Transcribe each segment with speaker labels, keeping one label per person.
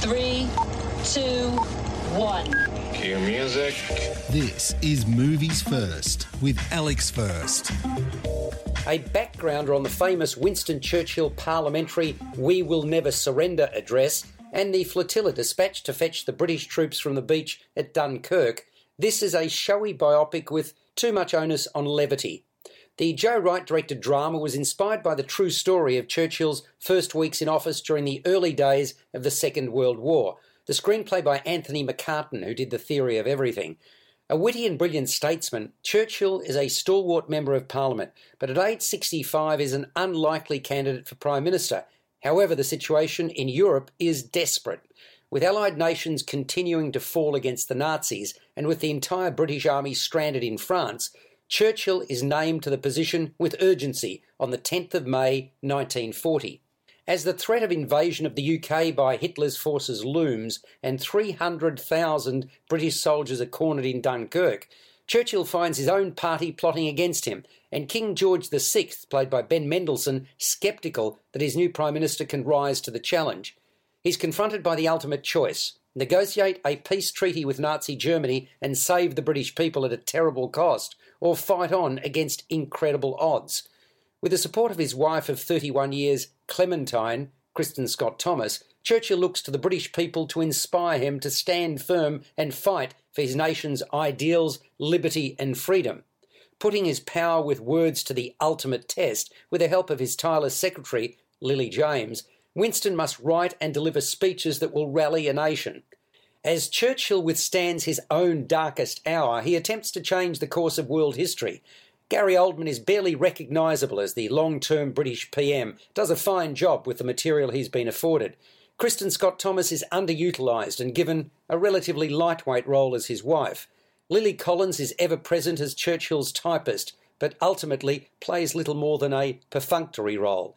Speaker 1: Five, four, three, two, one.
Speaker 2: Cue music.
Speaker 3: This is Movies First with Alex First.
Speaker 4: A backgrounder on the famous Winston Churchill parliamentary We Will Never Surrender address and the flotilla dispatched to fetch the British troops from the beach at Dunkirk, this is a showy biopic with too much onus on levity. The Joe Wright directed drama was inspired by the true story of Churchill's first weeks in office during the early days of the Second World War. The screenplay by Anthony McCarten, who did The Theory of Everything. A witty and brilliant statesman, Churchill is a stalwart member of Parliament, but at age 65 is an unlikely candidate for Prime Minister. However, the situation in Europe is desperate. With Allied nations continuing to fall against the Nazis, and with the entire British Army stranded in France, Churchill is named to the position with urgency on the 10th of May 1940. As the threat of invasion of the UK by Hitler's forces looms and 300,000 British soldiers are cornered in Dunkirk, Churchill finds his own party plotting against him, and King George VI, played by Ben Mendelsohn, sceptical that his new Prime Minister can rise to the challenge. He's confronted by the ultimate choice negotiate a peace treaty with Nazi Germany and save the British people at a terrible cost, or fight on against incredible odds. With the support of his wife of 31 years, Clementine, Kristin Scott Thomas, Churchill looks to the British people to inspire him to stand firm and fight for his nation's ideals, liberty, and freedom. Putting his power with words to the ultimate test, with the help of his tireless secretary, Lily James, Winston must write and deliver speeches that will rally a nation. As Churchill withstands his own darkest hour, he attempts to change the course of world history. Gary Oldman is barely recognisable as the long term British PM, does a fine job with the material he's been afforded. Kristin Scott Thomas is underutilised and given a relatively lightweight role as his wife. Lily Collins is ever present as Churchill's typist, but ultimately plays little more than a perfunctory role.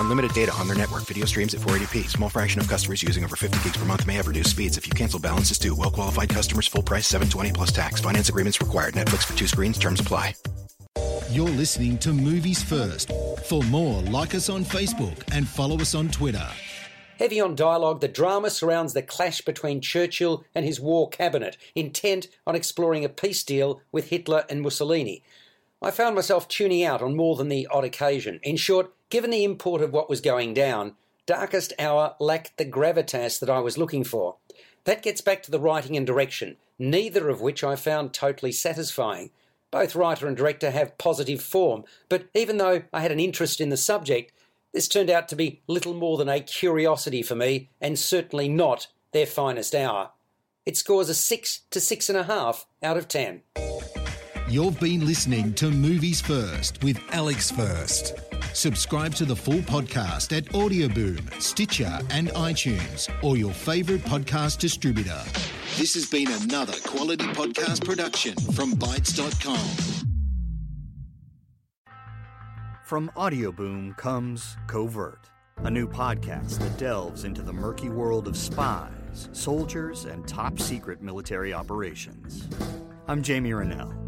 Speaker 5: Unlimited data on their network. Video streams at 480p. Small fraction of customers using over 50 gigs per month may have reduced speeds. If you cancel, balances is due. Well qualified customers, full price, 720 plus tax. Finance agreements required. Netflix for two screens. Terms apply.
Speaker 3: You're listening to Movies First. For more, like us on Facebook and follow us on Twitter.
Speaker 4: Heavy on dialogue, the drama surrounds the clash between Churchill and his war cabinet, intent on exploring a peace deal with Hitler and Mussolini. I found myself tuning out on more than the odd occasion. In short, given the import of what was going down, Darkest Hour lacked the gravitas that I was looking for. That gets back to the writing and direction, neither of which I found totally satisfying. Both writer and director have positive form, but even though I had an interest in the subject, this turned out to be little more than a curiosity for me, and certainly not their finest hour. It scores a six to six and a half out of ten.
Speaker 3: You've been listening to Movies First with Alex First. Subscribe to the full podcast at Audioboom, Stitcher, and iTunes, or your favourite podcast distributor. This has been another quality podcast production from Bytes.com.
Speaker 6: From Audioboom comes Covert, a new podcast that delves into the murky world of spies, soldiers, and top secret military operations. I'm Jamie Rennell,